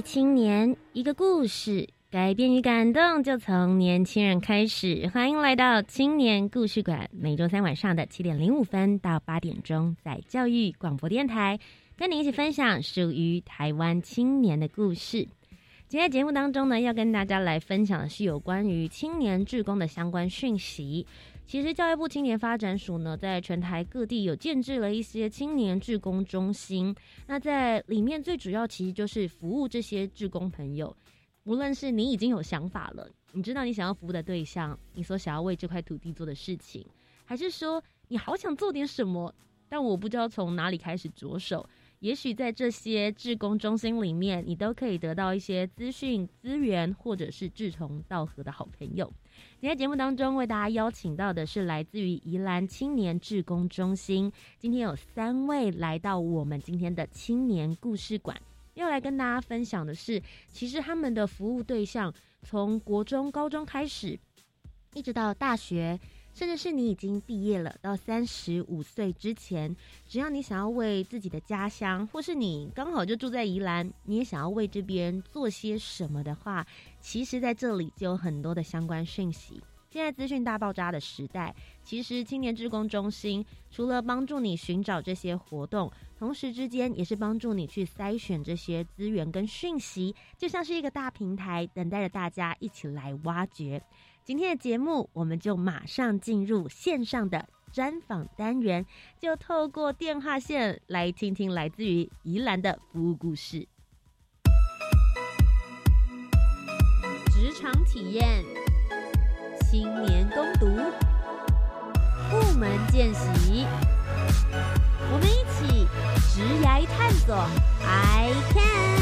青年一个故事，改变与感动就从年轻人开始。欢迎来到青年故事馆，每周三晚上的七点零五分到八点钟，在教育广播电台跟你一起分享属于台湾青年的故事。今天节目当中呢，要跟大家来分享的是有关于青年志工的相关讯息。其实教育部青年发展署呢，在全台各地有建制了一些青年志工中心。那在里面最主要其实就是服务这些志工朋友。无论是你已经有想法了，你知道你想要服务的对象，你所想要为这块土地做的事情，还是说你好想做点什么，但我不知道从哪里开始着手。也许在这些志工中心里面，你都可以得到一些资讯、资源，或者是志同道合的好朋友。今天节目当中为大家邀请到的是来自于宜兰青年志工中心，今天有三位来到我们今天的青年故事馆，要来跟大家分享的是，其实他们的服务对象从国中、高中开始，一直到大学。甚至是你已经毕业了，到三十五岁之前，只要你想要为自己的家乡，或是你刚好就住在宜兰，你也想要为这边做些什么的话，其实在这里就有很多的相关讯息。现在资讯大爆炸的时代，其实青年志工中心除了帮助你寻找这些活动，同时之间也是帮助你去筛选这些资源跟讯息，就像是一个大平台，等待着大家一起来挖掘。今天的节目，我们就马上进入线上的专访单元，就透过电话线来听听来自于宜兰的服务故事。职场体验、青年攻读、部门见习，我们一起职涯探索，I can。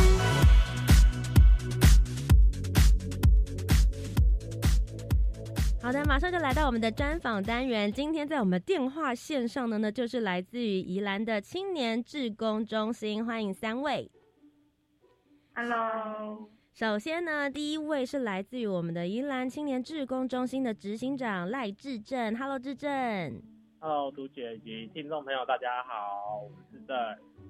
好的，马上就来到我们的专访单元。今天在我们电话线上的呢，就是来自于宜兰的青年志工中心，欢迎三位。Hello，首先呢，第一位是来自于我们的宜兰青年志工中心的执行长赖志正。Hello，志正。Hello，杜姐以及听众朋友，大家好，我是志正。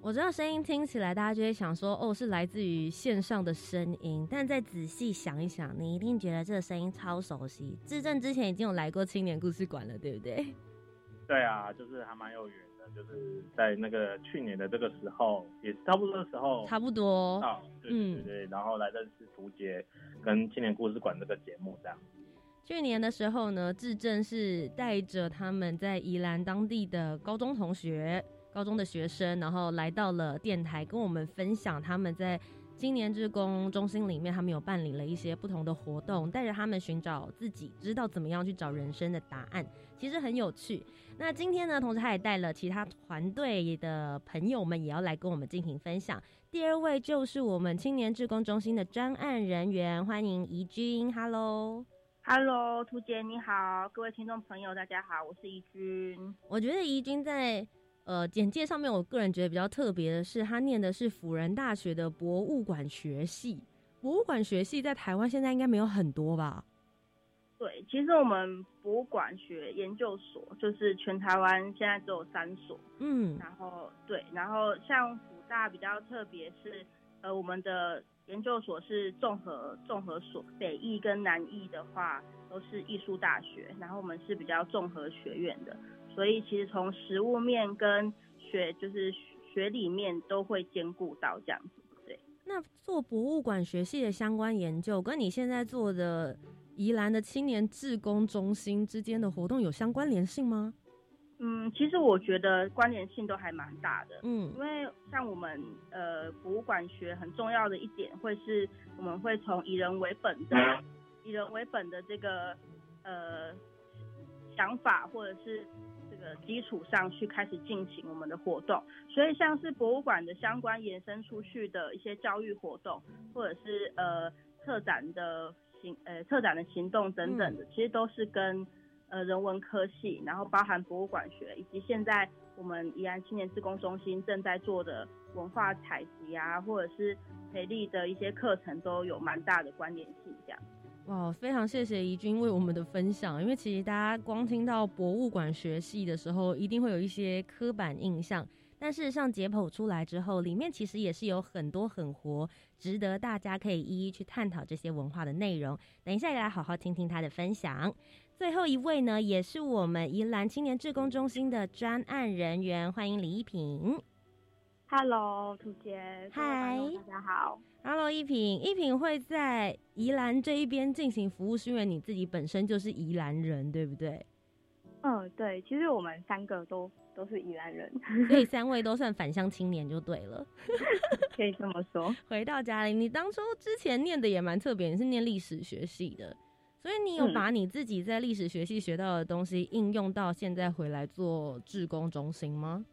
我知道声音听起来，大家就会想说，哦，是来自于线上的声音。但再仔细想一想，你一定觉得这个声音超熟悉。志正之前已经有来过青年故事馆了，对不对？对啊，就是还蛮有缘的，就是在那个去年的这个时候，也是差不多的时候，差不多啊，对对，然后来认识图杰跟青年故事馆这个节目这样。去年的时候呢，志正是带着他们在宜兰当地的高中同学。高中的学生，然后来到了电台，跟我们分享他们在青年志工中心里面，他们有办理了一些不同的活动，带着他们寻找自己知道怎么样去找人生的答案，其实很有趣。那今天呢，同时他也带了其他团队的朋友们，也要来跟我们进行分享。第二位就是我们青年志工中心的专案人员，欢迎怡君，Hello，Hello，图姐你好，各位听众朋友大家好，我是怡君。我觉得怡君在。呃，简介上面，我个人觉得比较特别的是，他念的是辅仁大学的博物馆学系。博物馆学系在台湾现在应该没有很多吧？对，其实我们博物馆学研究所就是全台湾现在只有三所。嗯，然后对，然后像辅大比较特别是，呃，我们的研究所是综合综合所，北艺跟南艺的话都是艺术大学，然后我们是比较综合学院的。所以其实从实物面跟学就是学里面都会兼顾到这样子，对。那做博物馆学系的相关研究，跟你现在做的宜兰的青年志工中心之间的活动有相关联性吗？嗯，其实我觉得关联性都还蛮大的。嗯，因为像我们呃博物馆学很重要的一点，会是我们会从以人为本的以人为本的这个呃。想法或者是这个基础上去开始进行我们的活动。所以像是博物馆的相关延伸出去的一些教育活动，或者是呃策展的行呃策展的行动等等的，其实都是跟呃人文科系，然后包含博物馆学，以及现在我们宜安青年自工中心正在做的文化采集啊，或者是培力的一些课程，都有蛮大的关联性这样。哇，非常谢谢怡君为我们的分享。因为其实大家光听到博物馆学系的时候，一定会有一些刻板印象。但事实上，解剖出来之后，里面其实也是有很多很活，值得大家可以一一去探讨这些文化的内容。等一下也，来好好听听他的分享。最后一位呢，也是我们宜兰青年志工中心的专案人员，欢迎李一平。Hello，涂杰。嗨，大家好。Hello，一平，一平会在宜兰这一边进行服务，是因为你自己本身就是宜兰人，对不对？嗯，对，其实我们三个都都是宜兰人，所以 三位都算返乡青年就对了，可以这么说。回到家里，你当初之前念的也蛮特别，你是念历史学系的，所以你有把你自己在历史学系学到的东西应用到现在回来做志工中心吗？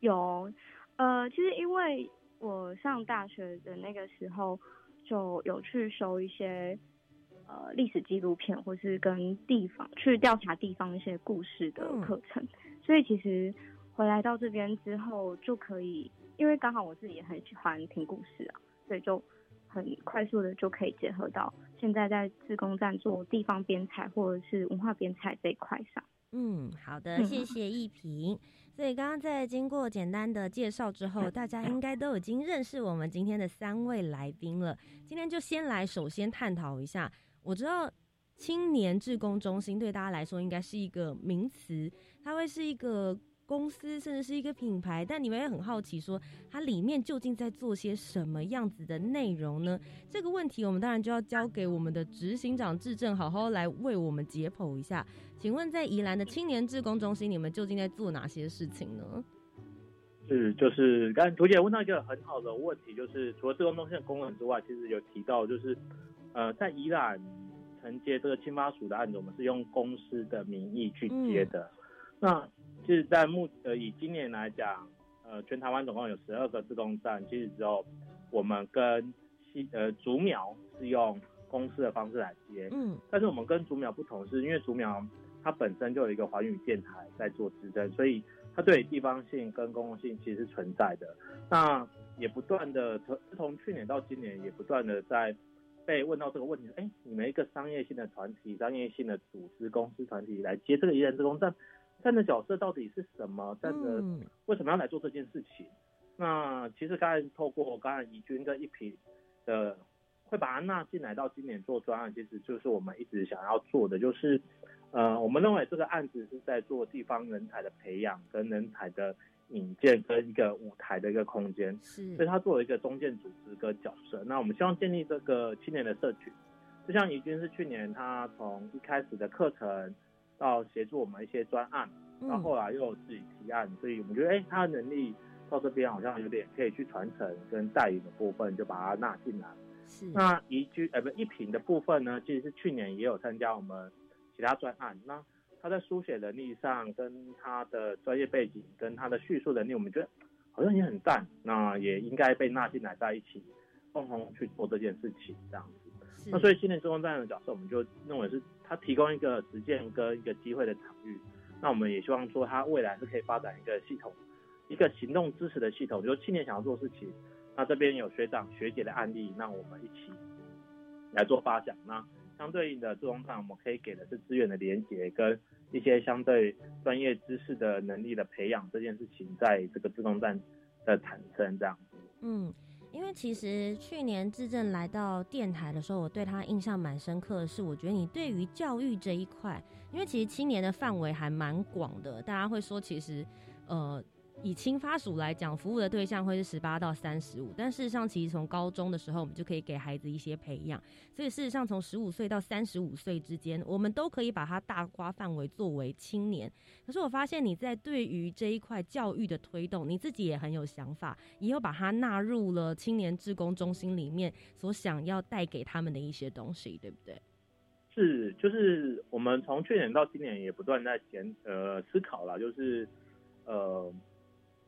有，呃，其实因为。我上大学的那个时候，就有去收一些呃历史纪录片，或是跟地方去调查地方一些故事的课程。所以其实回来到这边之后，就可以，因为刚好我自己也很喜欢听故事啊，所以就很快速的就可以结合到现在在自工站做地方编采或者是文化编采这一块上。嗯，好的，谢谢一平。所以刚刚在经过简单的介绍之后，大家应该都已经认识我们今天的三位来宾了。今天就先来首先探讨一下，我知道青年志工中心对大家来说应该是一个名词，它会是一个。公司甚至是一个品牌，但你们也很好奇，说它里面究竟在做些什么样子的内容呢？这个问题，我们当然就要交给我们的执行长智正好好来为我们解剖一下。请问，在宜兰的青年志工中心，你们究竟在做哪些事情呢？是，就是刚才图姐问到一个很好的问题，就是除了志工中心的功能之外，其实有提到，就是呃，在宜兰承接这个青发署的案子，我们是用公司的名义去接的。那其实，在目呃以今年来讲，呃全台湾总共有十二个自动站，其实只有我们跟西呃竹苗是用公司的方式来接，嗯，但是我们跟竹苗不同，是因为竹苗它本身就有一个环宇电台在做支撑，所以它对地方性跟公共性其实是存在的。那也不断的从从去年到今年，也不断的在被问到这个问题，哎，你们一个商业性的团体、商业性的组织、公司团体来接这个一人自动站。站的角色到底是什么？站的为什么要来做这件事情？那其实刚才透过刚才怡君跟一平的，会把它纳进来到今年做专案，其实就是我们一直想要做的，就是呃，我们认为这个案子是在做地方人才的培养跟人才的引荐跟一个舞台的一个空间，是，所以它作为一个中间组织跟角色。那我们希望建立这个青年的社群，就像怡君是去年他从一开始的课程。到协助我们一些专案，到后来又有自己提案，所以我们觉得，哎，他的能力到这边好像有点可以去传承跟带领的部分，就把他纳进来。是。那宜居，呃，不，一品的部分呢，其实是去年也有参加我们其他专案。那他在书写能力上，跟他的专业背景，跟他的叙述能力，我们觉得好像也很赞，那也应该被纳进来在一起，共同去做这件事情，这样。那所以青年自工站的角色，我们就认为是它提供一个实践跟一个机会的场域。那我们也希望说，它未来是可以发展一个系统，一个行动支持的系统。比如青年想要做事情，那这边有学长学姐的案例，那我们一起来做发想。那相对应的自动站，我们可以给的是资源的连接跟一些相对专业知识的能力的培养。这件事情在这个自动站的产生这样子。嗯。因为其实去年志正来到电台的时候，我对他印象蛮深刻的是，我觉得你对于教育这一块，因为其实青年的范围还蛮广的，大家会说其实，呃。以青发署来讲，服务的对象会是十八到三十五，但事实上，其实从高中的时候，我们就可以给孩子一些培养。所以事实上，从十五岁到三十五岁之间，我们都可以把它大瓜范围作为青年。可是我发现你在对于这一块教育的推动，你自己也很有想法，也有把它纳入了青年志工中心里面所想要带给他们的一些东西，对不对？是，就是我们从去年到今年也不断在检呃思考了，就是呃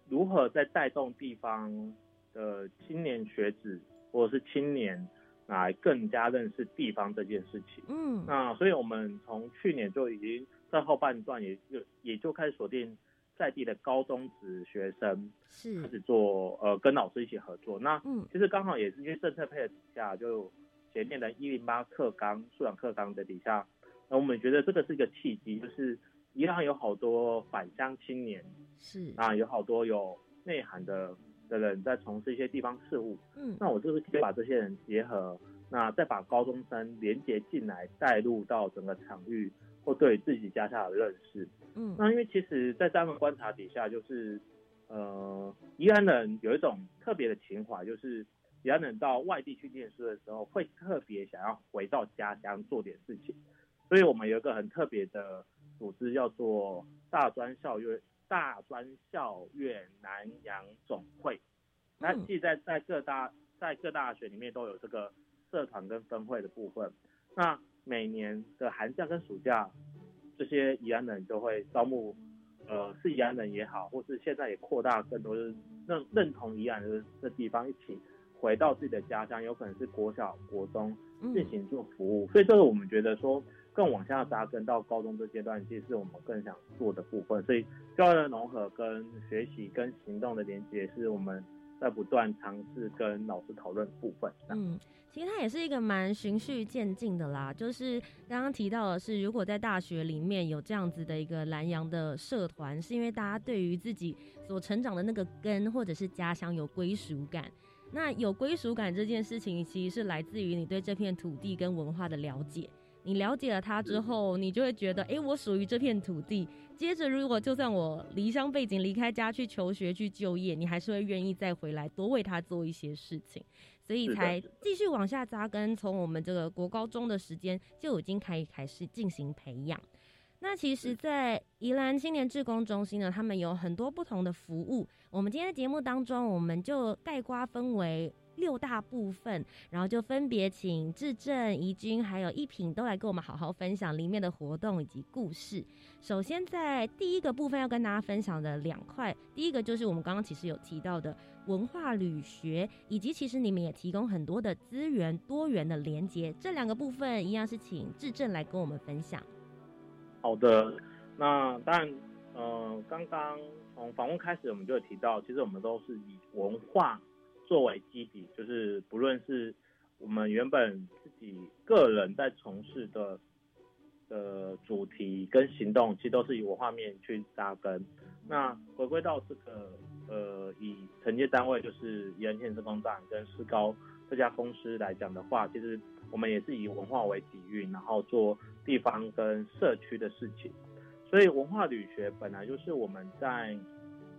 如何在带动地方的青年学子或者是青年来更加认识地方这件事情。嗯，那所以我们从去年就已经在后半段也就也就开始锁定在地的高中职学生，是开始做呃跟老师一起合作。那嗯，其实刚好也是因为政策配合底下就。前面的一零八课纲、素养课纲的底下，那我们觉得这个是一个契机，就是宜朗有好多返乡青年，是啊，有好多有内涵的的人在从事一些地方事务。嗯，那我就是可以把这些人结合，那再把高中生连接进来，带入到整个场域或对自己家乡的认识。嗯，那因为其实，在他们观察底下，就是呃，宜兰人有一种特别的情怀，就是。比较能到外地去念书的时候，会特别想要回到家乡做点事情，所以我们有一个很特别的组织，叫做大专校院大专校院南洋总会。那既在在各大在各大学里面都有这个社团跟分会的部分。那每年的寒假跟暑假，这些宜安人就会招募，呃，是宜安人也好，或是现在也扩大更多认认同宜安的的地方一起。回到自己的家乡，有可能是国小、国中进行做服务，所以这个我们觉得说更往下扎根到高中这阶段，其实是我们更想做的部分。所以教育的融合、跟学习、跟行动的连接，是我们在不断尝试跟老师讨论的部分。嗯，其实它也是一个蛮循序渐进的啦。就是刚刚提到的是，如果在大学里面有这样子的一个南洋的社团，是因为大家对于自己所成长的那个根或者是家乡有归属感。那有归属感这件事情，其实是来自于你对这片土地跟文化的了解。你了解了它之后，你就会觉得，哎，我属于这片土地。接着，如果就算我离乡背景、离开家去求学、去就业，你还是会愿意再回来，多为他做一些事情。所以才继续往下扎根。从我们这个国高中的时间就已经开开始进行培养。那其实，在宜兰青年志工中心呢，他们有很多不同的服务。我们今天的节目当中，我们就概括分为六大部分，然后就分别请志正、怡君还有一品都来跟我们好好分享里面的活动以及故事。首先，在第一个部分要跟大家分享的两块，第一个就是我们刚刚其实有提到的文化旅学，以及其实你们也提供很多的资源多元的连接。这两个部分一样是请志正来跟我们分享。好的，那当然，呃，刚刚从访问开始，我们就有提到，其实我们都是以文化作为基底，就是不论是我们原本自己个人在从事的的主题跟行动，其实都是以文化面去扎根。那回归到这个，呃，以承接单位就是宜安县施工站跟施高这家公司来讲的话，其实。我们也是以文化为底蕴，然后做地方跟社区的事情，所以文化旅学本来就是我们在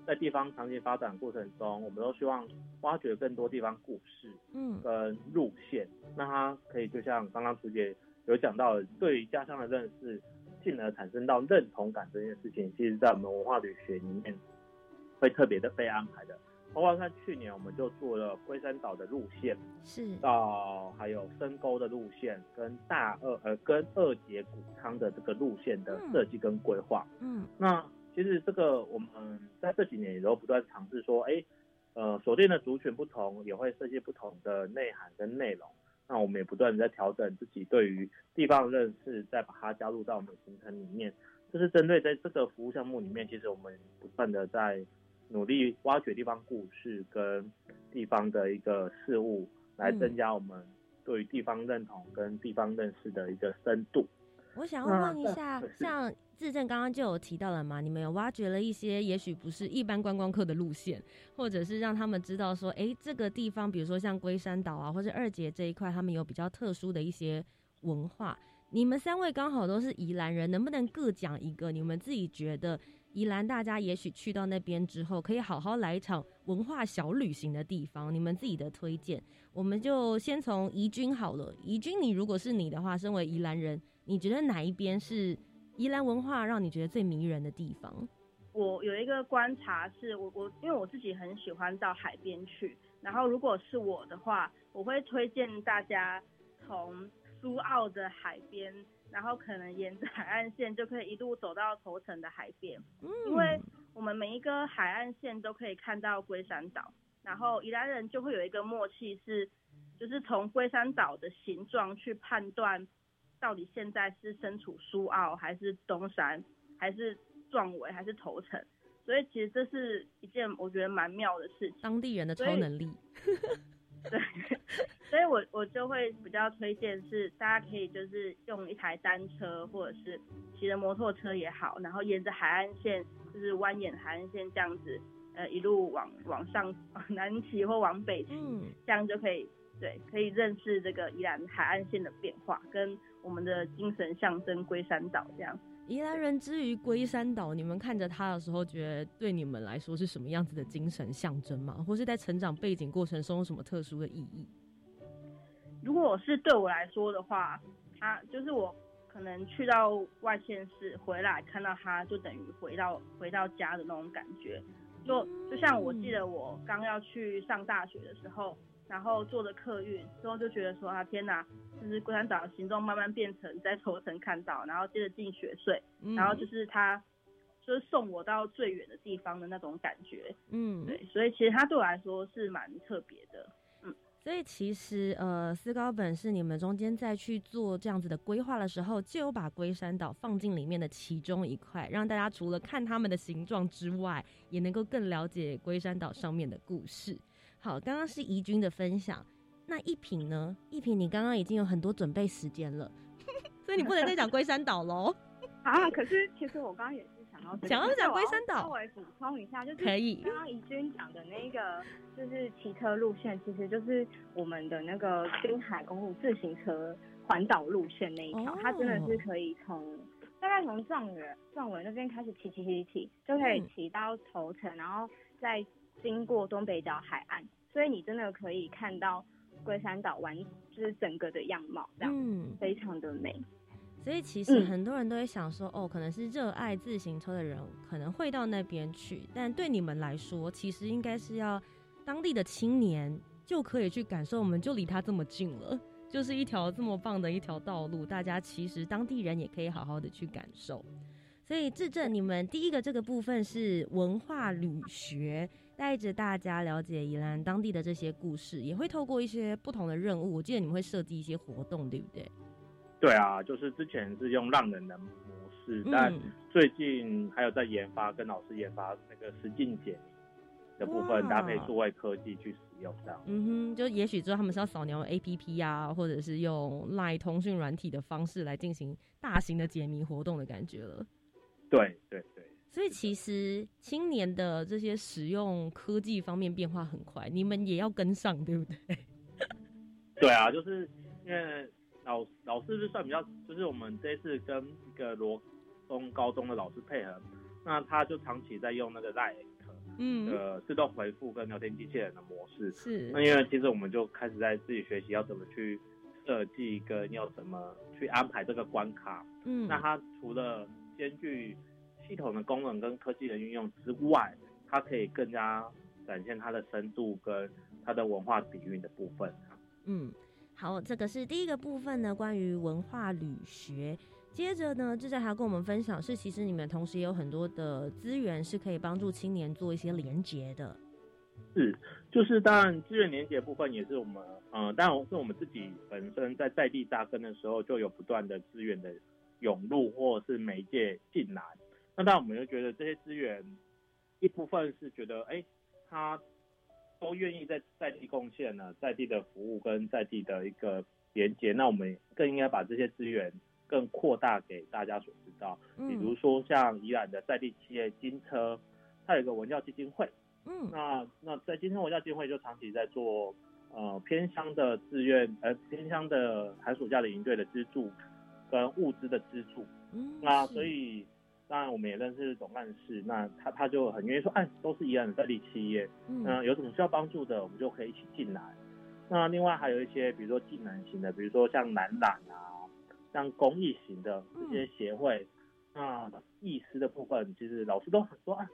在地方长期发展过程中，我们都希望挖掘更多地方故事，嗯，跟路线，那它可以就像刚刚楚姐有讲到，对于家乡的认识，进而产生到认同感这件事情，其实在我们文化旅学里面会特别的被安排的。包括像去年我们就做了龟山岛的路线，是到还有深沟的路线，跟大二呃跟二节谷仓的这个路线的设计跟规划。嗯，那其实这个我们在这几年也都不断尝试说，哎，呃，锁定的族群不同，也会设计不同的内涵跟内容。那我们也不断在调整自己对于地方认识，再把它加入到我们的行程里面。这是针对在这个服务项目里面，其实我们不断的在。努力挖掘地方故事跟地方的一个事物，来增加我们对于地方认同跟地方认识的一个深度。我想要问一下，像志正刚刚就有提到了嘛，你们有挖掘了一些也许不是一般观光客的路线，或者是让他们知道说，哎，这个地方，比如说像龟山岛啊，或者二姐这一块，他们有比较特殊的一些文化。你们三位刚好都是宜兰人，能不能各讲一个你们自己觉得？宜兰，大家也许去到那边之后，可以好好来一场文化小旅行的地方。你们自己的推荐，我们就先从宜君好了。宜君，你如果是你的话，身为宜兰人，你觉得哪一边是宜兰文化让你觉得最迷人的地方？我有一个观察，是我我因为我自己很喜欢到海边去，然后如果是我的话，我会推荐大家从苏澳的海边，然后可能沿着海岸线就可以一路走到头城的海边。嗯，因为我们每一个海岸线都可以看到龟山岛，然后宜兰人就会有一个默契是，就是从龟山岛的形状去判断，到底现在是身处苏澳还是东山，还是壮伟还是头城。所以其实这是一件我觉得蛮妙的事情，当地人的超能力。对，所以我我就会比较推荐是大家可以就是用一台单车或者是骑着摩托车也好，然后沿着海岸线就是蜿蜒海岸线这样子，呃一路往往上往 南骑或往北骑，这样就可以对可以认识这个宜兰海岸线的变化，跟我们的精神象征龟山岛这样。宜兰人之于龟山岛，你们看着它的时候，觉得对你们来说是什么样子的精神象征吗？或是在成长背景过程中有什么特殊的意义？如果是对我来说的话，它就是我可能去到外县市回来看到它，就等于回到回到家的那种感觉。就就像我记得我刚要去上大学的时候。然后坐着客运之后就觉得说啊天哪，就是龟山岛的形状慢慢变成在头层看到，然后接着进雪隧，然后就是他就是送我到最远的地方的那种感觉，嗯，对，所以其实他对我来说是蛮特别的，嗯，所以其实呃思高本是你们中间在去做这样子的规划的时候，就有把龟山岛放进里面的其中一块，让大家除了看他们的形状之外，也能够更了解龟山岛上面的故事。好，刚刚是怡君的分享，那一品呢？一品，你刚刚已经有很多准备时间了，所以你不能再讲龟山岛喽。啊，可是其实我刚刚也是想要想要讲龟山岛，稍微补充一下，就是可以。刚刚怡君讲的那个就是骑车路线，其实就是我们的那个滨海公路自行车环岛路线那一条，它真的是可以从大概从壮元壮尾那边开始骑骑骑骑，就可以骑到头城，然后再。经过东北角海岸，所以你真的可以看到龟山岛完就是整个的样貌，这样非常的美。所以其实很多人都会想说，哦，可能是热爱自行车的人可能会到那边去，但对你们来说，其实应该是要当地的青年就可以去感受，我们就离它这么近了，就是一条这么棒的一条道路，大家其实当地人也可以好好的去感受。所以智正，你们第一个这个部分是文化旅学。带着大家了解宜兰当地的这些故事，也会透过一些不同的任务。我记得你们会设计一些活动，对不对？对啊，就是之前是用浪人的模式，但最近还有在研发，跟老师研发那个实境解谜的部分，搭配数位科技去使用，这样。嗯哼，就也许之后他们是要扫描 APP 啊，或者是用 LINE 通讯软体的方式来进行大型的解谜活动的感觉了。对对对。所以其实青年的这些使用科技方面变化很快，你们也要跟上，对不对？对啊，就是因为老老师是算比较，就是我们这次跟一个罗东高中的老师配合，那他就长期在用那个 Line 嗯，呃，自动回复跟聊天机器人的模式。是。那因为其实我们就开始在自己学习要怎么去设计，跟要怎么去安排这个关卡。嗯。那它除了兼具系统的功能跟科技的运用之外，它可以更加展现它的深度跟它的文化底蕴的部分。嗯，好，这个是第一个部分呢，关于文化旅学。接着呢，志在还要跟我们分享是，其实你们同时也有很多的资源是可以帮助青年做一些连接的。是，就是当然资源连接部分也是我们，嗯，当然是我们自己本身在在地扎根的时候就有不断的资源的涌入或者是媒介进来。那当然，我们就觉得这些资源一部分是觉得，哎，他都愿意在在地贡献呢，在地的服务跟在地的一个连接。那我们更应该把这些资源更扩大给大家所知道。比如说像宜兰的在地企业金车，它有一个文教基金会。嗯。那那在金车文教基金会就长期在做呃偏乡的志愿呃偏乡的寒暑假的营队的资助跟物资的支出。嗯。那所以。当然，我们也认识总干事，那他他就很愿意说，哎，都是一样的在地企业，嗯，有什么需要帮助的，我们就可以一起进来。那另外还有一些，比如说技能型的，比如说像蓝染啊，像公益型的这些协会，那义师的部分，其实老师都很说，啊，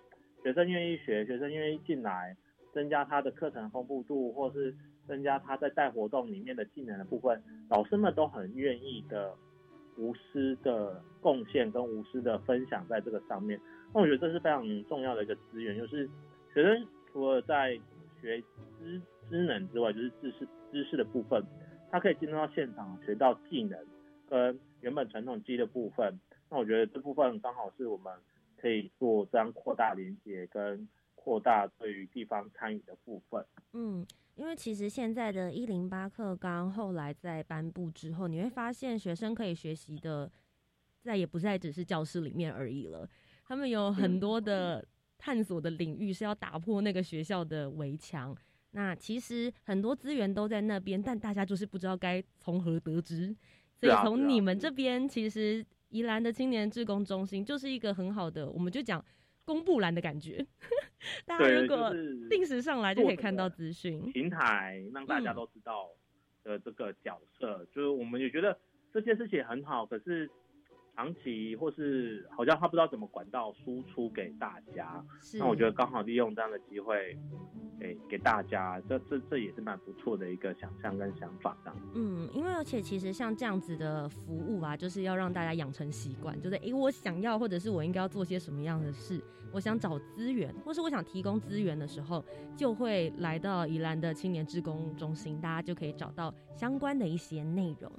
学生愿意学，学生愿意进来，增加他的课程丰富度，或是增加他在带活动里面的技能的部分，老师们都很愿意的无私的贡献跟无私的分享在这个上面。那我觉得这是非常重要的一个资源，就是学生除了在学知知能之外，就是知识知识的部分，他可以进入到现场学到技能跟原本传统技的部分。那我觉得这部分刚好是我们可以做这样扩大连接跟扩大对于地方参与的部分。嗯。因为其实现在的一零八课纲后来在颁布之后，你会发现学生可以学习的再也不再只是教室里面而已了。他们有很多的探索的领域是要打破那个学校的围墙。那其实很多资源都在那边，但大家就是不知道该从何得知。所以从你们这边，其实宜兰的青年志工中心就是一个很好的，我们就讲。公布栏的感觉，大家如果定时上来就可以看到资讯。平台，让大家都知道的这个角色，就是我们也觉得这件事情很好，可是长期或是好像他不知道怎么管道输出给大家，那我觉得刚好利用这样的机会。给给大家，这这这也是蛮不错的一个想象跟想法的。嗯，因为而且其实像这样子的服务啊，就是要让大家养成习惯，就是诶，我想要或者是我应该要做些什么样的事，我想找资源，或是我想提供资源的时候，就会来到宜兰的青年志工中心，大家就可以找到相关的一些内容。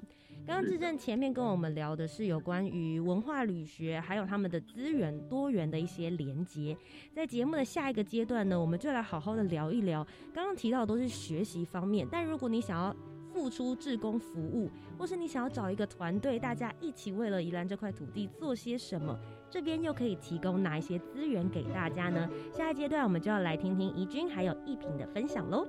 刚刚志正前面跟我们聊的是有关于文化旅学，还有他们的资源多元的一些连接。在节目的下一个阶段呢，我们就来好好的聊一聊。刚刚提到的都是学习方面，但如果你想要付出志工服务，或是你想要找一个团队，大家一起为了宜兰这块土地做些什么，这边又可以提供哪一些资源给大家呢？下一阶段我们就要来听听怡君还有一品的分享喽。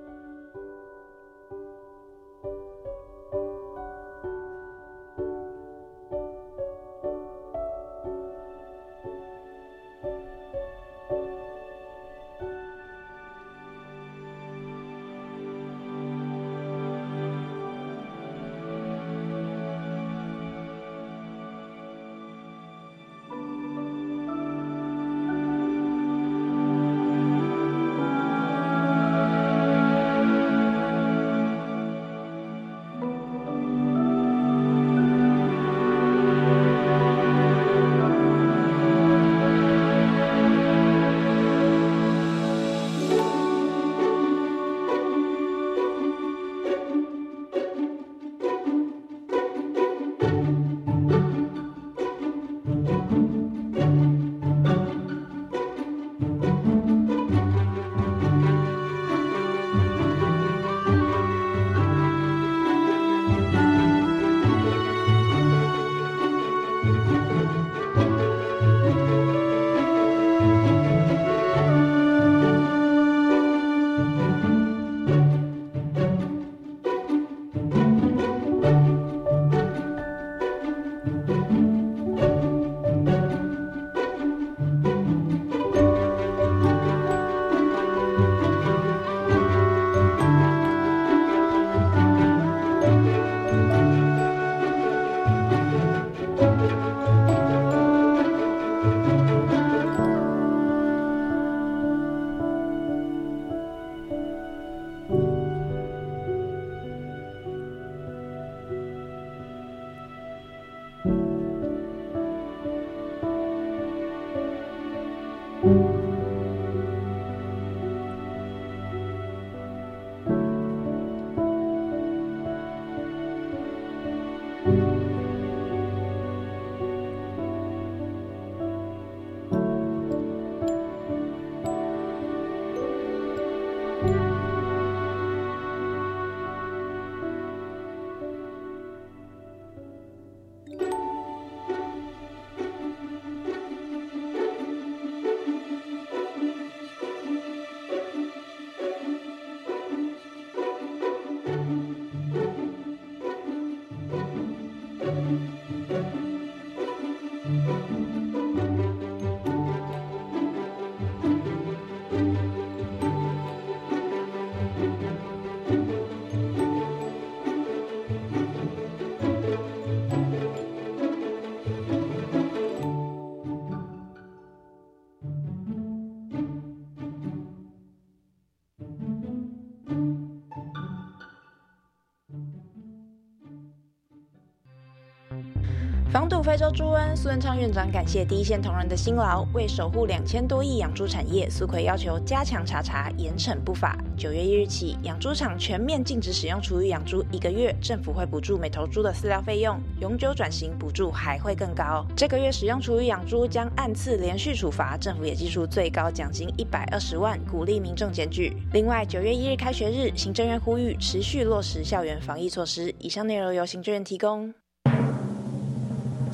防堵非洲猪瘟，苏文昌院长感谢第一线同仁的辛劳，为守护两千多亿养猪产业，苏奎要求加强查查，严惩不法。九月一日起，养猪场全面禁止使用厨余养猪一个月，政府会补助每头猪的饲料费用，永久转型补助还会更高。这个月使用厨余养猪将按次连续处罚，政府也寄出最高奖金一百二十万，鼓励民众检举。另外，九月一日开学日，行政院呼吁持续落实校园防疫措施。以上内容由行政院提供。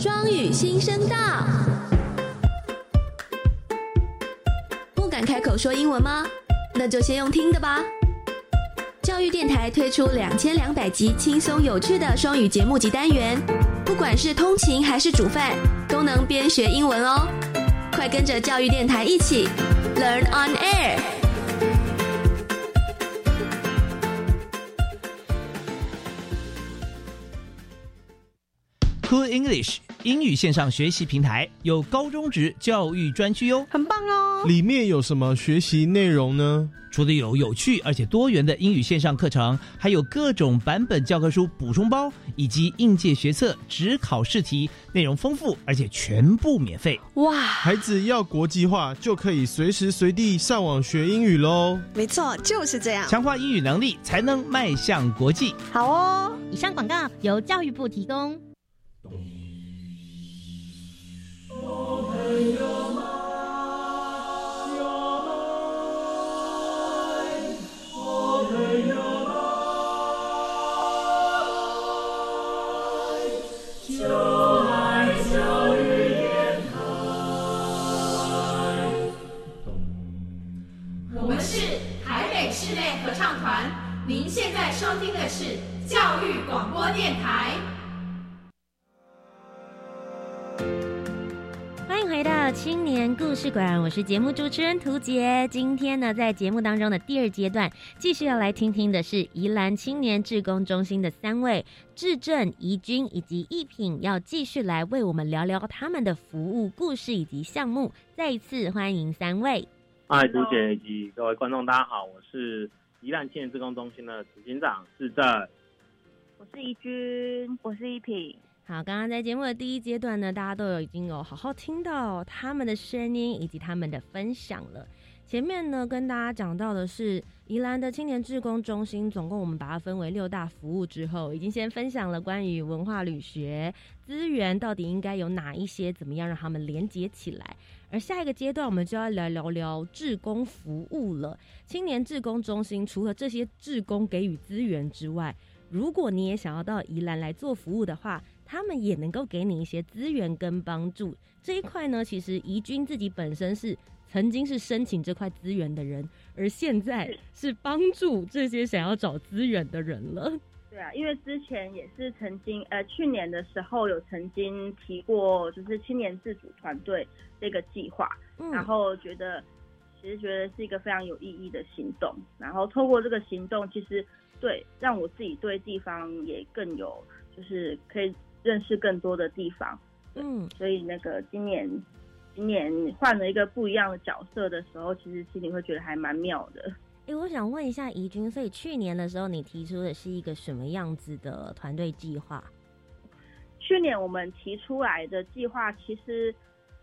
双语新声道，不敢开口说英文吗？那就先用听的吧。教育电台推出两千两百集轻松有趣的双语节目及单元，不管是通勤还是煮饭，都能边学英文哦。快跟着教育电台一起 Learn on Air。Cool English 英语线上学习平台有高中职教育专区哟，很棒哦！里面有什么学习内容呢？除了有有趣而且多元的英语线上课程，还有各种版本教科书补充包，以及应届学测只考试题，内容丰富而且全部免费。哇！孩子要国际化，就可以随时随地上网学英语喽。没错，就是这样，强化英语能力才能迈向国际。好哦！以上广告由教育部提供。Oh, hey, oh. 青年故事馆，我是节目主持人涂杰。今天呢，在节目当中的第二阶段，继续要来听听的是宜兰青年志工中心的三位志正、宜君以及一品，要继续来为我们聊聊他们的服务故事以及项目。再一次欢迎三位。嗨，涂杰以及各位观众，大家好，我是宜兰青年志工中心的执行长志正，我是宜君，我是一品。好，刚刚在节目的第一阶段呢，大家都有已经有好好听到他们的声音以及他们的分享了。前面呢，跟大家讲到的是宜兰的青年志工中心，总共我们把它分为六大服务之后，已经先分享了关于文化旅学资源到底应该有哪一些，怎么样让他们连接起来。而下一个阶段，我们就要来聊聊志工服务了。青年志工中心除了这些志工给予资源之外，如果你也想要到宜兰来做服务的话，他们也能够给你一些资源跟帮助。这一块呢，其实怡君自己本身是曾经是申请这块资源的人，而现在是帮助这些想要找资源的人了。对啊，因为之前也是曾经，呃，去年的时候有曾经提过，就是青年自主团队这个计划，然后觉得其实觉得是一个非常有意义的行动。然后透过这个行动，其实对让我自己对地方也更有，就是可以。认识更多的地方，嗯，所以那个今年，今年换了一个不一样的角色的时候，其实心里会觉得还蛮妙的。哎，我想问一下怡君，所以去年的时候你提出的是一个什么样子的团队计划？去年我们提出来的计划，其实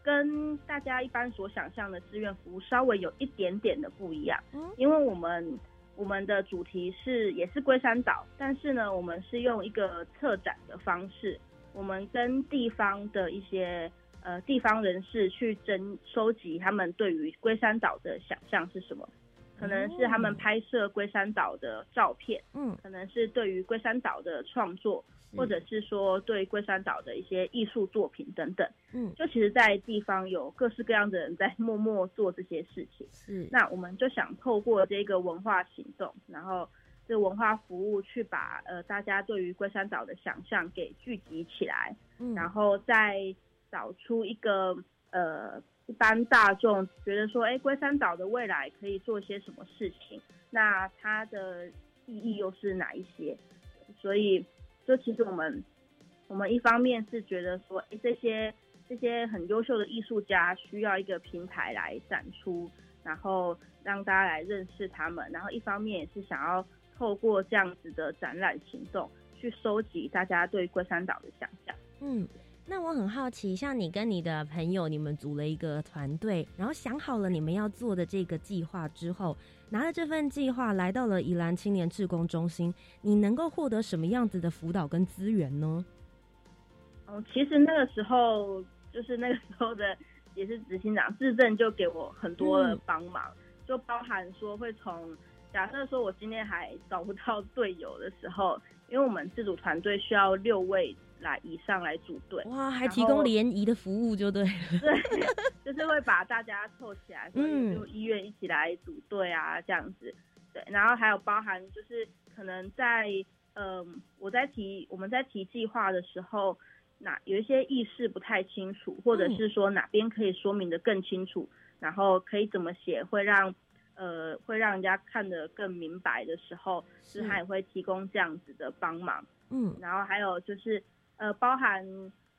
跟大家一般所想象的志愿服务稍微有一点点的不一样，嗯，因为我们。我们的主题是也是龟山岛，但是呢，我们是用一个策展的方式，我们跟地方的一些呃地方人士去征收集他们对于龟山岛的想象是什么，可能是他们拍摄龟山岛的照片，嗯，可能是对于龟山岛的创作。或者是说对龟山岛的一些艺术作品等等，嗯，就其实，在地方有各式各样的人在默默做这些事情。是，那我们就想透过这个文化行动，然后这文化服务去把呃大家对于龟山岛的想象给聚集起来，嗯，然后再找出一个呃一般大众觉得说，哎，龟山岛的未来可以做些什么事情？那它的意义又是哪一些？所以。就其实我们，我们一方面是觉得说，哎，这些这些很优秀的艺术家需要一个平台来展出，然后让大家来认识他们，然后一方面也是想要透过这样子的展览行动，去收集大家对龟山岛的想象。嗯。那我很好奇，像你跟你的朋友，你们组了一个团队，然后想好了你们要做的这个计划之后，拿了这份计划来到了宜兰青年志工中心，你能够获得什么样子的辅导跟资源呢？哦，其实那个时候就是那个时候的也是执行长志正就给我很多的帮忙，就包含说会从假设说我今天还找不到队友的时候，因为我们自主团队需要六位。来以上来组队哇，还提供联谊的服务就对，对，就是会把大家凑起来，嗯，就医院一起来组队啊，这样子，对，然后还有包含就是可能在嗯，我在提我们在提计划的时候，哪有一些意识不太清楚，或者是说哪边可以说明的更清楚，然后可以怎么写会让呃会让人家看得更明白的时候，是他也会提供这样子的帮忙，嗯，然后还有就是。呃，包含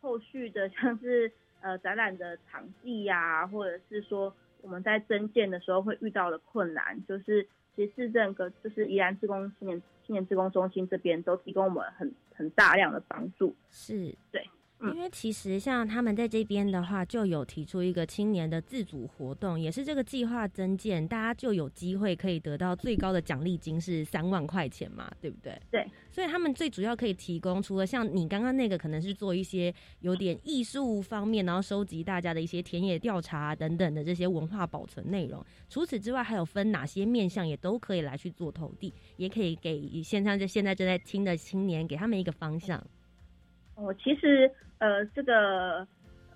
后续的像是呃展览的场地呀，或者是说我们在增建的时候会遇到的困难，就是其实市政跟就是宜兰自工青年青年自工中心这边都提供我们很很大量的帮助，是对。因为其实像他们在这边的话，就有提出一个青年的自主活动，也是这个计划增建，大家就有机会可以得到最高的奖励金是三万块钱嘛，对不对？对。所以他们最主要可以提供，除了像你刚刚那个，可能是做一些有点艺术方面，然后收集大家的一些田野调查等等的这些文化保存内容。除此之外，还有分哪些面向，也都可以来去做投递，也可以给现在就现在正在听的青年，给他们一个方向。哦，其实呃，这个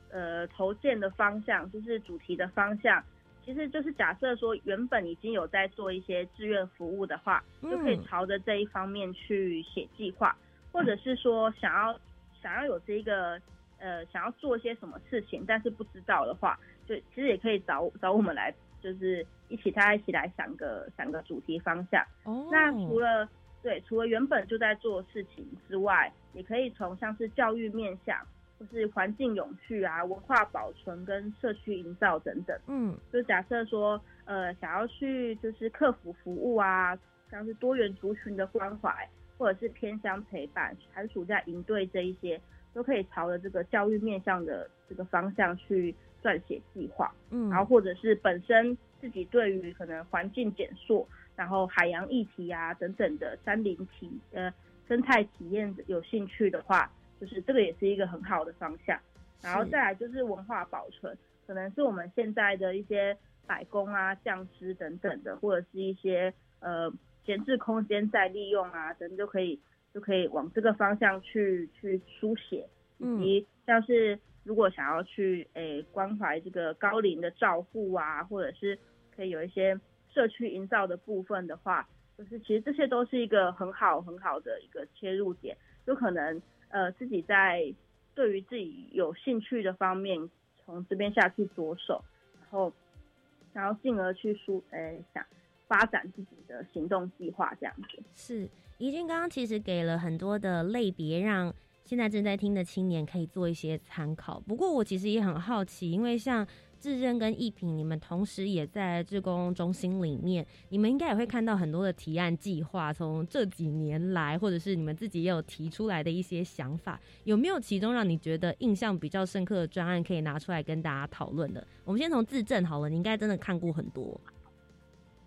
呃投件的方向就是主题的方向，其实就是假设说原本已经有在做一些志愿服务的话，就可以朝着这一方面去写计划，或者是说想要想要有这一个呃想要做些什么事情，但是不知道的话，就其实也可以找找我们来，就是一起大家一起来想个想个主题方向。哦，那除了对，除了原本就在做事情之外。也可以从像是教育面向，或是环境永续啊、文化保存跟社区营造等等。嗯，就假设说，呃，想要去就是客服服务啊，像是多元族群的关怀，或者是偏乡陪伴、寒暑假营队这一些，都可以朝着这个教育面向的这个方向去撰写计划。嗯，然后或者是本身自己对于可能环境减塑，然后海洋议题啊等等的山林体呃。生态体验有兴趣的话，就是这个也是一个很好的方向。然后再来就是文化保存，可能是我们现在的一些百工啊、匠师等等的，或者是一些呃闲置空间再利用啊等，就可以就可以往这个方向去去书写。以及像是如果想要去诶关怀这个高龄的照护啊，或者是可以有一些社区营造的部分的话。就是其实这些都是一个很好很好的一个切入点，有可能呃自己在对于自己有兴趣的方面从这边下去着手，然后然后进而去输诶想发展自己的行动计划这样子。是怡君刚刚其实给了很多的类别，让现在正在听的青年可以做一些参考。不过我其实也很好奇，因为像。智认跟一品，你们同时也在志工中心里面，你们应该也会看到很多的提案计划。从这几年来，或者是你们自己也有提出来的一些想法，有没有其中让你觉得印象比较深刻的专案可以拿出来跟大家讨论的？我们先从自证好了，你应该真的看过很多。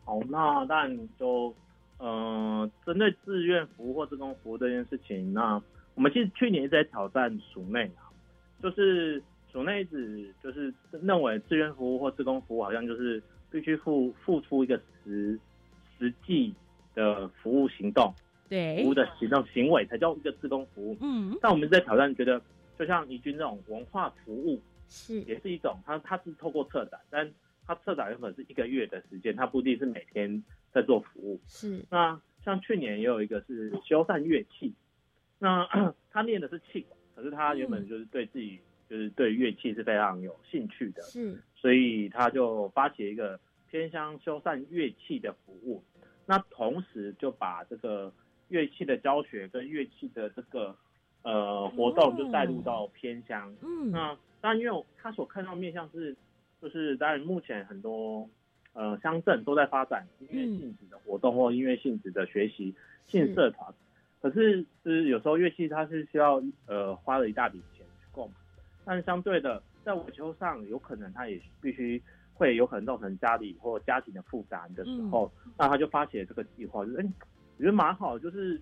好，那当然就呃，针对志愿服务或志工服务这件事情，那我们其实去年一直在挑战署内啊，就是。署内子就是认为志愿服务或志工服务好像就是必须付付出一个实实际的服务行动，对服务的行动行为才叫一个志工服务。嗯，但我们在挑战，觉得就像宜君这种文化服务是也是一种，它它是透过策展，但它策展有可能是一个月的时间，它不一定是每天在做服务。是那像去年也有一个是修缮乐器，那 他练的是气管，可是他原本就是对自己。就是对乐器是非常有兴趣的，是，所以他就发起一个偏乡修缮乐器的服务，那同时就把这个乐器的教学跟乐器的这个呃活动就带入到偏乡。嗯，那当然因为他所看到面向是，就是当然目前很多呃乡镇都在发展音乐性质的活动或音乐性质的学习性社团，可是是有时候乐器它是需要呃花了一大笔。但相对的，在维修上有可能他也必须会有可能造成家里或家庭的负担的时候，那他就发起了这个计划，就是哎，我觉得蛮好，就是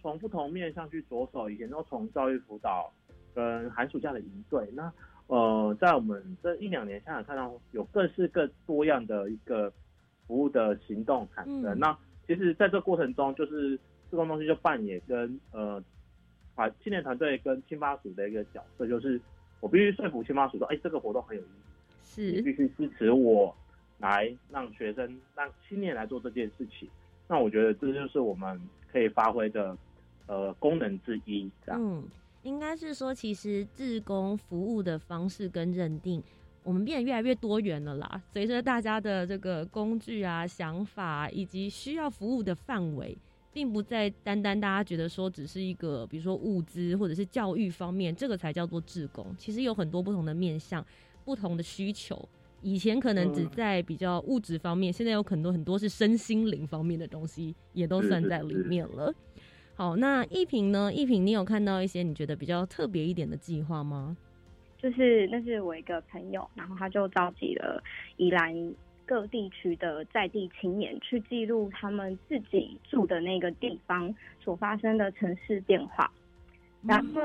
从不同面向去着手。以前都从教育辅导跟寒暑假的营队，那呃，在我们这一两年下来看到有各式各多样的一个服务的行动产生。那其实在这个过程中，就是自工中心就扮演跟呃团青年团队跟青发组的一个角色，就是。我必须说服青妈署说：“哎，这个活动很有意义，是必须支持我来让学生、让青年来做这件事情。那我觉得这就是我们可以发挥的呃功能之一。这样，嗯，应该是说，其实志工服务的方式跟认定，我们变得越来越多元了啦。随着大家的这个工具啊、想法以及需要服务的范围。”并不再单单大家觉得说只是一个，比如说物资或者是教育方面，这个才叫做志工。其实有很多不同的面向，不同的需求。以前可能只在比较物质方面，现在有很多很多是身心灵方面的东西，也都算在里面了。好，那一平呢？一平，你有看到一些你觉得比较特别一点的计划吗？就是那是我一个朋友，然后他就召集了宜兰。各地区的在地青年去记录他们自己住的那个地方所发生的城市变化，然后，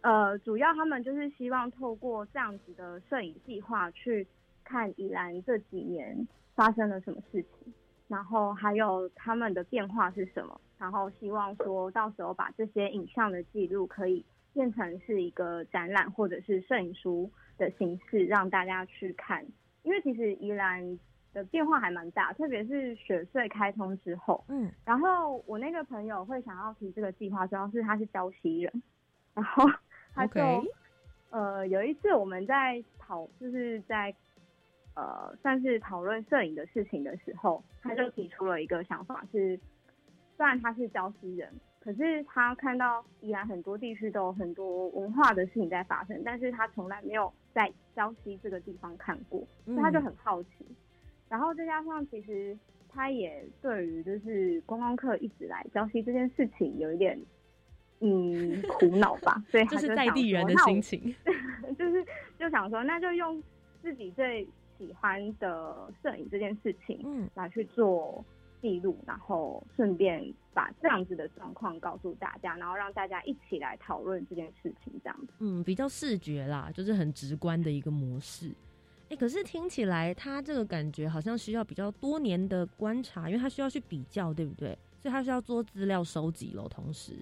呃，主要他们就是希望透过这样子的摄影计划去看宜兰这几年发生了什么事情，然后还有他们的变化是什么，然后希望说到时候把这些影像的记录可以变成是一个展览或者是摄影书。的形式让大家去看，因为其实宜兰的变化还蛮大，特别是雪隧开通之后。嗯，然后我那个朋友会想要提这个计划，主要是他是礁溪人，然后他就呃有一次我们在讨，就是在呃算是讨论摄影的事情的时候，他就提出了一个想法，是虽然他是礁溪人。可是他看到依然很多地区都有很多文化的事情在发生，但是他从来没有在礁溪这个地方看过，所以他就很好奇。然后再加上其实他也对于就是观光客一直来礁溪这件事情有一点嗯苦恼吧，所以 他就在地人的心情，就是就想说那就用自己最喜欢的摄影这件事情，嗯，来去做。记录，然后顺便把这样子的状况告诉大家，然后让大家一起来讨论这件事情，这样子。嗯，比较视觉啦，就是很直观的一个模式。哎，可是听起来他这个感觉好像需要比较多年的观察，因为他需要去比较，对不对？所以他需要做资料收集喽。同时，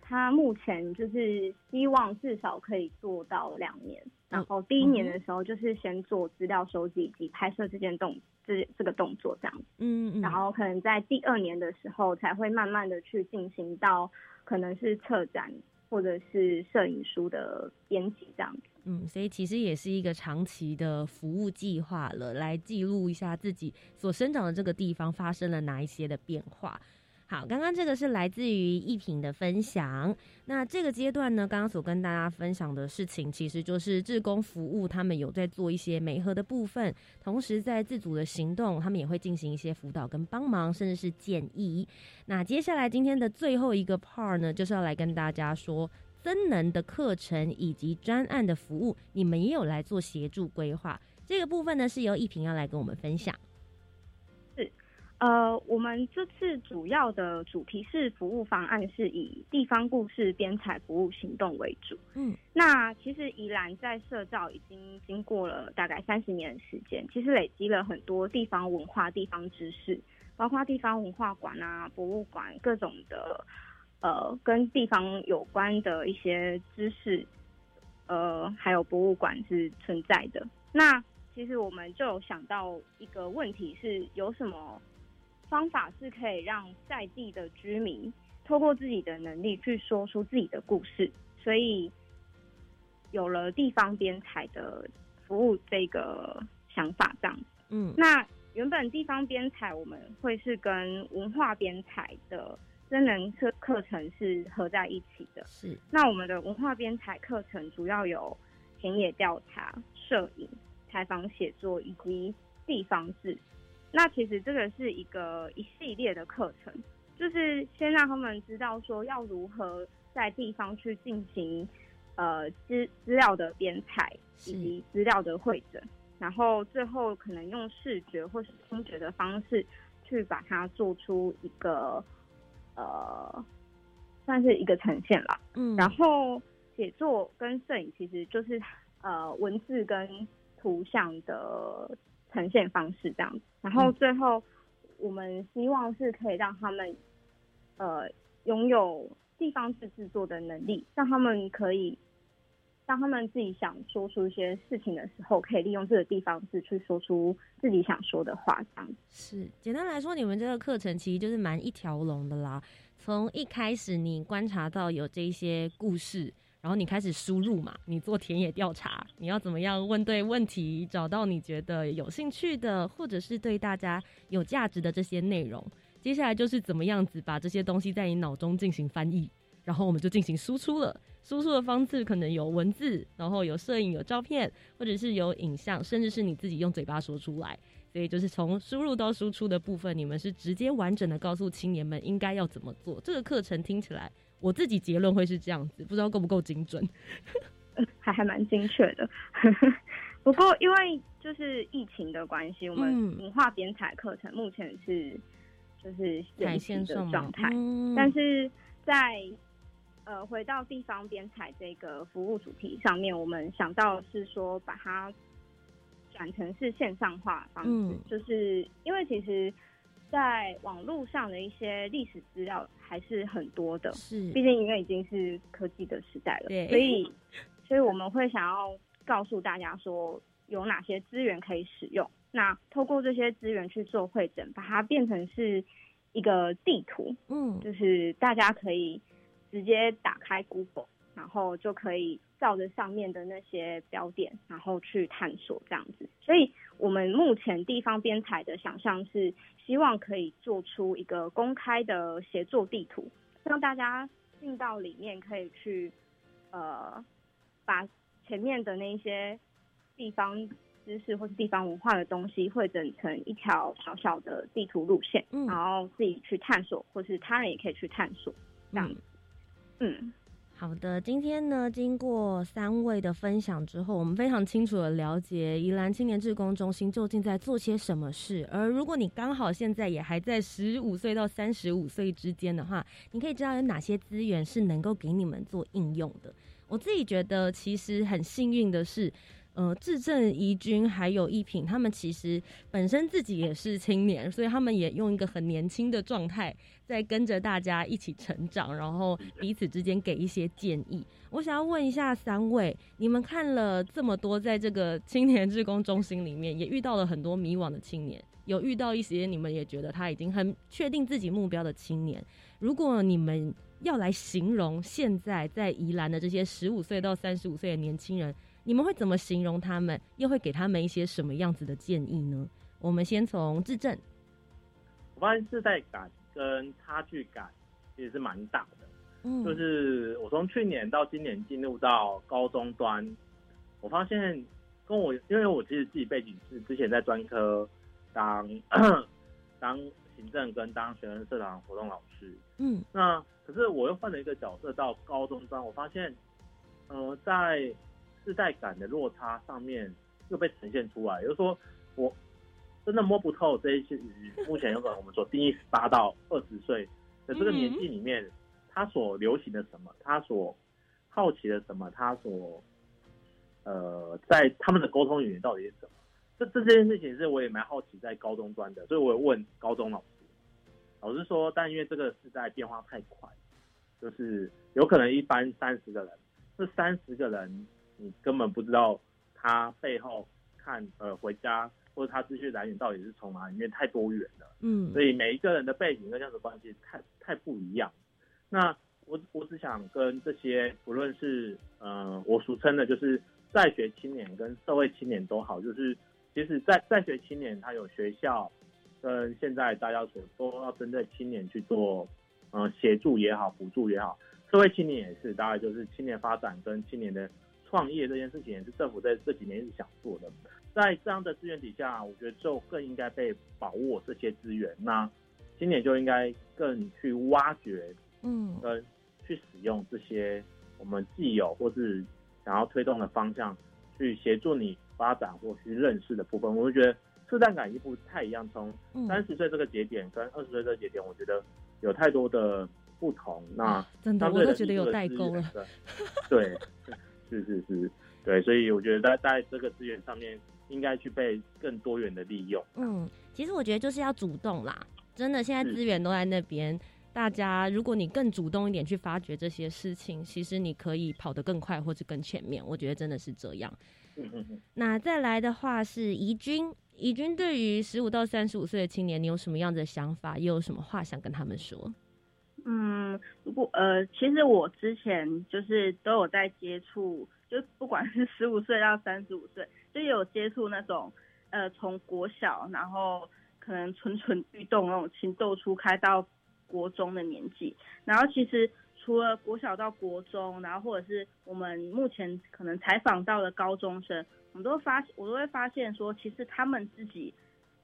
他目前就是希望至少可以做到两年。然后第一年的时候，就是先做资料收集以及拍摄这件动这这个动作这样子，嗯嗯，然后可能在第二年的时候，才会慢慢的去进行到可能是策展或者是摄影书的编辑这样子，嗯，所以其实也是一个长期的服务计划了，来记录一下自己所生长的这个地方发生了哪一些的变化。好，刚刚这个是来自于一品的分享。那这个阶段呢，刚刚所跟大家分享的事情，其实就是志工服务，他们有在做一些媒合的部分，同时在自主的行动，他们也会进行一些辅导跟帮忙，甚至是建议。那接下来今天的最后一个 part 呢，就是要来跟大家说，增能的课程以及专案的服务，你们也有来做协助规划。这个部分呢，是由一平要来跟我们分享。呃，我们这次主要的主题是服务方案是以地方故事编采服务行动为主。嗯，那其实宜兰在社造已经经过了大概三十年的时间，其实累积了很多地方文化、地方知识，包括地方文化馆啊、博物馆各种的，呃，跟地方有关的一些知识，呃，还有博物馆是存在的。那其实我们就有想到一个问题，是有什么？方法是可以让在地的居民透过自己的能力去说出自己的故事，所以有了地方编采的服务这个想法这样。嗯，那原本地方编采我们会是跟文化编采的真人课课程是合在一起的。是，那我们的文化编采课程主要有田野调查、摄影、采访、写作以及地方志。那其实这个是一个一系列的课程，就是先让他们知道说要如何在地方去进行呃资资料的编采以及资料的会诊，然后最后可能用视觉或是听觉的方式去把它做出一个呃算是一个呈现了。嗯，然后写作跟摄影其实就是呃文字跟图像的呈现方式这样子，然后最后。我们希望是可以让他们，呃，拥有地方制制作的能力，让他们可以，当他们自己想说出一些事情的时候，可以利用这个地方字去说出自己想说的话。这样是简单来说，你们这个课程其实就是蛮一条龙的啦。从一开始你观察到有这些故事。然后你开始输入嘛，你做田野调查，你要怎么样问对问题，找到你觉得有兴趣的，或者是对大家有价值的这些内容。接下来就是怎么样子把这些东西在你脑中进行翻译，然后我们就进行输出了。输出的方式可能有文字，然后有摄影、有照片，或者是有影像，甚至是你自己用嘴巴说出来。所以就是从输入到输出的部分，你们是直接完整的告诉青年们应该要怎么做。这个课程听起来。我自己结论会是这样子，不知道够不够精准，还还蛮精确的。不过因为就是疫情的关系，我们文化编采课程目前是就是在线的状态，但是在呃回到地方编采这个服务主题上面，我们想到是说把它转成是线上化方式，就是因为其实。在网络上的一些历史资料还是很多的，是，毕竟因为已经是科技的时代了，所以，所以我们会想要告诉大家说有哪些资源可以使用。那透过这些资源去做会诊，把它变成是一个地图，嗯，就是大家可以直接打开 Google。然后就可以照着上面的那些标点，然后去探索这样子。所以，我们目前地方编采的想象是，希望可以做出一个公开的协作地图，让大家进到里面可以去，呃，把前面的那些地方知识或是地方文化的东西汇整成一条小小的地图路线，然后自己去探索，或是他人也可以去探索这样子。嗯。好的，今天呢，经过三位的分享之后，我们非常清楚的了解宜兰青年志工中心究竟在做些什么事。而如果你刚好现在也还在十五岁到三十五岁之间的话，你可以知道有哪些资源是能够给你们做应用的。我自己觉得，其实很幸运的是。呃，智证怡君还有一品，他们其实本身自己也是青年，所以他们也用一个很年轻的状态，在跟着大家一起成长，然后彼此之间给一些建议。我想要问一下三位，你们看了这么多，在这个青年志工中心里面，也遇到了很多迷惘的青年，有遇到一些你们也觉得他已经很确定自己目标的青年。如果你们要来形容现在在宜兰的这些十五岁到三十五岁的年轻人，你们会怎么形容他们？又会给他们一些什么样子的建议呢？我们先从质证。我发现世代感跟差距感其实是蛮大的。嗯，就是我从去年到今年进入到高中端，我发现跟我，因为我其实自己背景是之前在专科当 当行政跟当学生社团活动老师。嗯，那可是我又换了一个角色到高中端，我发现，呃，在世代感的落差上面又被呈现出来，也就是说，我真的摸不透这一些目前有可能我们所定义十八到二十岁的这个年纪里面，他所流行的什么，他所好奇的什么，他所呃在他们的沟通语言到底是什么？这这件事情是我也蛮好奇在高中端的，所以我也问高中老师，老师说，但因为这个时代变化太快，就是有可能一般三十个人，这三十个人。你根本不知道他背后看呃回家或者他资讯来源到底是从哪里，因为太多元了。嗯，所以每一个人的背景跟这样的关系太太不一样。那我我只想跟这些不论是呃我俗称的就是在学青年跟社会青年都好，就是其实在在学青年他有学校跟现在大家所都要针对青年去做嗯协助也好辅助也好，社会青年也是大概就是青年发展跟青年的。创业这件事情也是政府在这几年一直想做的，在这样的资源底下，我觉得就更应该被把握这些资源。那今年就应该更去挖掘，嗯，跟去使用这些我们既有或是想要推动的方向，去协助你发展或去认识的部分。我就觉得适当感一不太一样，从三十岁这个节点跟二十岁这个节点，我觉得有太多的不同。那真的我都觉得有代沟了。对，是是是，对，所以我觉得在在这个资源上面，应该去被更多元的利用。嗯，其实我觉得就是要主动啦。真的，现在资源都在那边。大家，如果你更主动一点去发掘这些事情，其实你可以跑得更快或者更前面。我觉得真的是这样。那再来的话是怡君，怡君对于十五到三十五岁的青年，你有什么样的想法？又有什么话想跟他们说？嗯，如果呃，其实我之前就是都有在接触，就不管是十五岁到三十五岁，就有接触那种呃，从国小然后。可能蠢蠢欲动那种情窦初开到国中的年纪，然后其实除了国小到国中，然后或者是我们目前可能采访到的高中生，我们都发我都会发现说，其实他们自己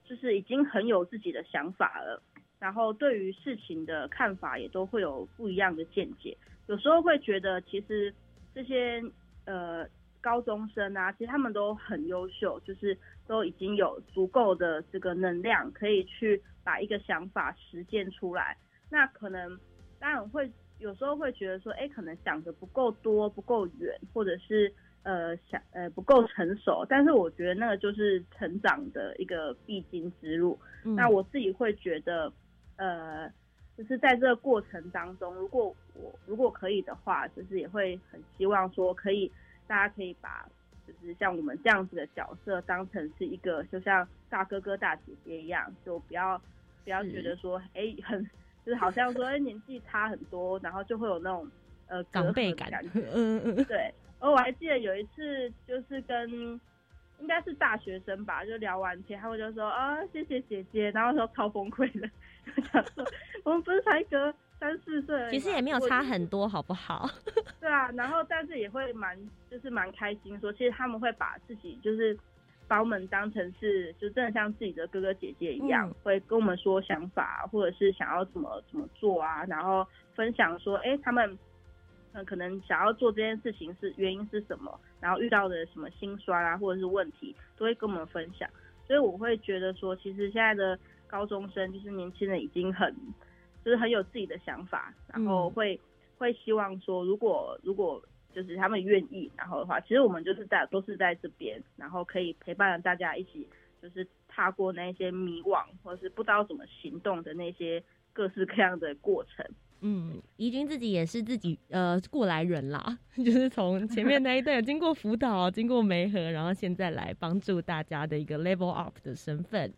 就是已经很有自己的想法了，然后对于事情的看法也都会有不一样的见解，有时候会觉得其实这些呃。高中生啊，其实他们都很优秀，就是都已经有足够的这个能量，可以去把一个想法实践出来。那可能当然会有时候会觉得说，哎，可能想的不够多、不够远，或者是呃想呃不够成熟。但是我觉得那个就是成长的一个必经之路。那我自己会觉得，呃，就是在这个过程当中，如果我如果可以的话，就是也会很希望说可以。大家可以把就是像我们这样子的角色当成是一个，就像大哥哥大姐姐一样，就不要不要觉得说，哎，很就是好像说，哎，年纪差很多，然后就会有那种呃长辈感，嗯嗯，对。而我还记得有一次，就是跟应该是大学生吧，就聊完天，他们就说啊，谢谢姐姐，然后说超崩溃的，想 说我们不是才隔。三四岁，其实也没有差很多，好不好？对啊，然后但是也会蛮，就是蛮开心，说其实他们会把自己就是把我们当成是，就真的像自己的哥哥姐姐一样，会跟我们说想法，或者是想要怎么怎么做啊，然后分享说，哎，他们嗯可能想要做这件事情是原因是什么，然后遇到的什么心酸啊，或者是问题，都会跟我们分享。所以我会觉得说，其实现在的高中生就是年轻人已经很。就是很有自己的想法，然后会会希望说，如果如果就是他们愿意，然后的话，其实我们就是在都是在这边，然后可以陪伴着大家一起，就是踏过那些迷惘或者是不知道怎么行动的那些各式各样的过程。嗯，怡君自己也是自己呃过来人啦，就是从前面那一段有经过辅导、经过媒合，然后现在来帮助大家的一个 level up 的身份。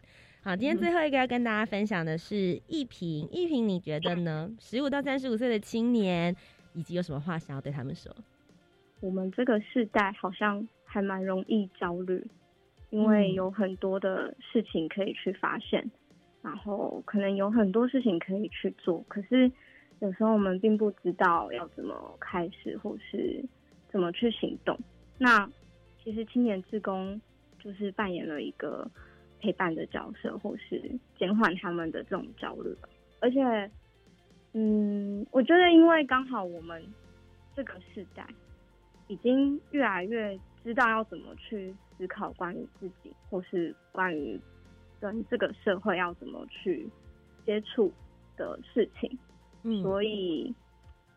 好，今天最后一个要跟大家分享的是一平，一平你觉得呢？十五到三十五岁的青年，以及有什么话想要对他们说？我们这个世代好像还蛮容易焦虑，因为有很多的事情可以去发现，然后可能有很多事情可以去做，可是有时候我们并不知道要怎么开始，或是怎么去行动。那其实青年志工就是扮演了一个。陪伴的角色，或是减缓他们的这种焦虑，而且，嗯，我觉得，因为刚好我们这个时代已经越来越知道要怎么去思考关于自己，或是关于跟这个社会要怎么去接触的事情，嗯，所以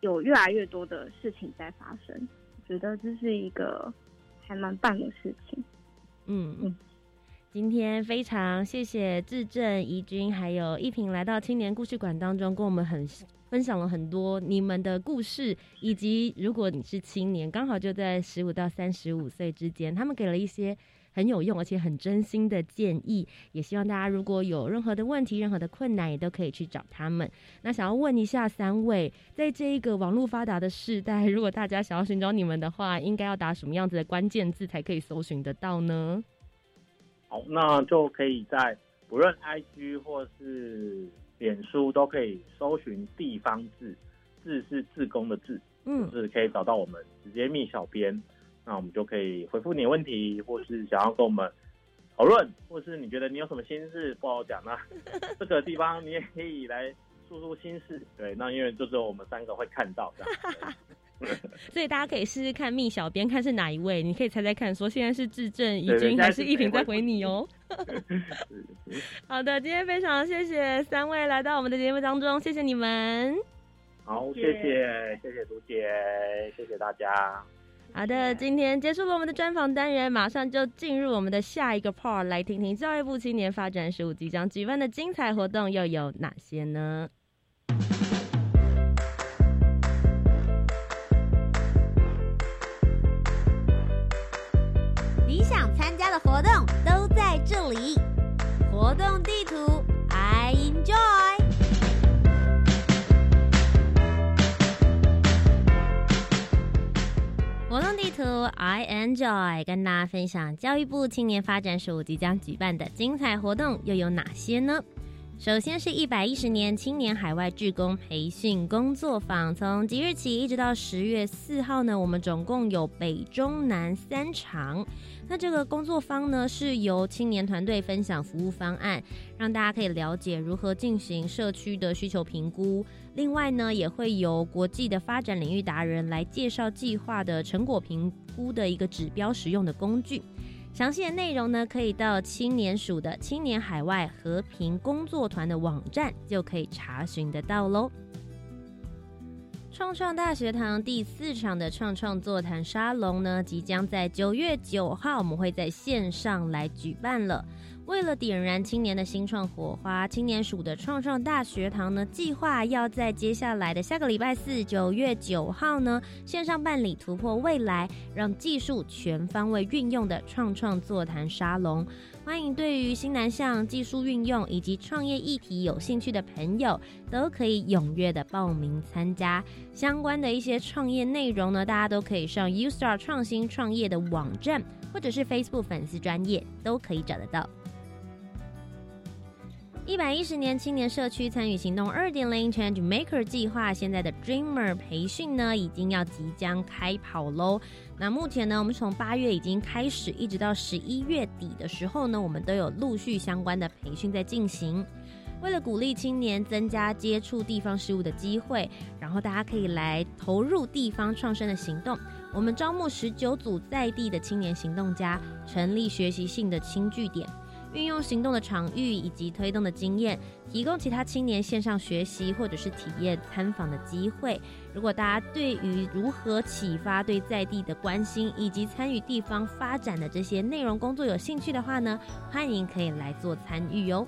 有越来越多的事情在发生，我觉得这是一个还蛮棒的事情，嗯。嗯。今天非常谢谢志正、怡君还有一平来到青年故事馆当中，跟我们很分享了很多你们的故事，以及如果你是青年，刚好就在十五到三十五岁之间，他们给了一些很有用而且很真心的建议。也希望大家如果有任何的问题、任何的困难，也都可以去找他们。那想要问一下三位，在这一个网络发达的时代，如果大家想要寻找你们的话，应该要打什么样子的关键字才可以搜寻得到呢？好，那就可以在不论 IG 或是脸书都可以搜寻地方志，志是志工的志，嗯，就是可以找到我们，直接密小编，那我们就可以回复你的问题，或是想要跟我们讨论，或是你觉得你有什么心事不好讲那 这个地方你也可以来诉说心事。对，那因为就只有我们三个会看到这样。所以大家可以试试看，命小编看是哪一位，你可以猜猜看，说现在是智正、怡君还是依萍在回你哦。好的，今天非常谢谢三位来到我们的节目当中，谢谢你们。好，谢谢谢谢卢姐，谢谢大家。好的，今天结束了我们的专访单元，马上就进入我们的下一个 part，来听听教育部青年发展十五即将举办的精彩活动又有哪些呢？参加的活动都在这里，活动地图 I enjoy。活动地图 I enjoy，跟大家分享教育部青年发展署即将举办的精彩活动又有哪些呢？首先是一百一十年青年海外志工培训工作坊，从即日起一直到十月四号呢，我们总共有北中南三场。那这个工作坊呢，是由青年团队分享服务方案，让大家可以了解如何进行社区的需求评估。另外呢，也会由国际的发展领域达人来介绍计划的成果评估的一个指标使用的工具。详细的内容呢，可以到青年署的青年海外和平工作团的网站就可以查询得到喽。创创大学堂第四场的创创座谈沙龙呢，即将在九月九号，我们会在线上来举办了。为了点燃青年的新创火花，青年署的创创大学堂呢，计划要在接下来的下个礼拜四，九月九号呢，线上办理突破未来，让技术全方位运用的创创座谈沙龙。欢迎对于新南向技术运用以及创业议题有兴趣的朋友，都可以踊跃的报名参加。相关的一些创业内容呢，大家都可以上 U Star 创新创业的网站，或者是 Facebook 粉丝专业，都可以找得到。一百一十年青年社区参与行动二点零 Change Maker 计划，现在的 Dreamer 培训呢，已经要即将开跑喽。那目前呢，我们从八月已经开始，一直到十一月底的时候呢，我们都有陆续相关的培训在进行。为了鼓励青年增加接触地方事务的机会，然后大家可以来投入地方创生的行动，我们招募十九组在地的青年行动家，成立学习性的轻据点。运用行动的场域以及推动的经验，提供其他青年线上学习或者是体验参访的机会。如果大家对于如何启发对在地的关心，以及参与地方发展的这些内容工作有兴趣的话呢，欢迎可以来做参与哟。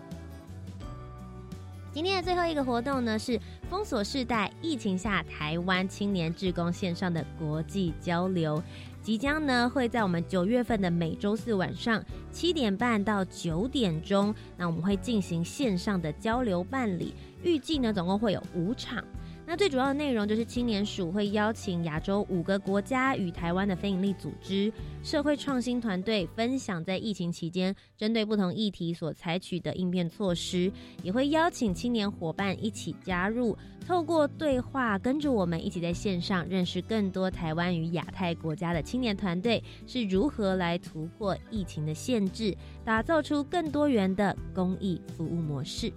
今天的最后一个活动呢，是封锁世代疫情下台湾青年志工线上的国际交流。即将呢会在我们九月份的每周四晚上七点半到九点钟，那我们会进行线上的交流办理，预计呢总共会有五场。那最主要的内容就是青年署会邀请亚洲五个国家与台湾的非营利组织、社会创新团队分享在疫情期间针对不同议题所采取的应变措施，也会邀请青年伙伴一起加入，透过对话，跟着我们一起在线上认识更多台湾与亚太国家的青年团队是如何来突破疫情的限制，打造出更多元的公益服务模式。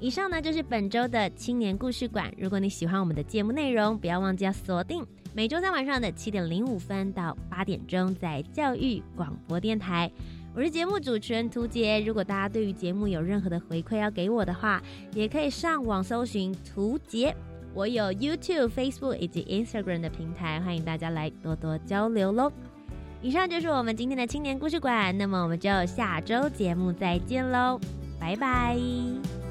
以上呢就是本周的青年故事馆。如果你喜欢我们的节目内容，不要忘记要锁定每周三晚上的七点零五分到八点钟，在教育广播电台。我是节目主持人涂杰。如果大家对于节目有任何的回馈要给我的话，也可以上网搜寻涂杰。我有 YouTube、Facebook 以及 Instagram 的平台，欢迎大家来多多交流喽。以上就是我们今天的青年故事馆，那么我们就下周节目再见喽，拜拜。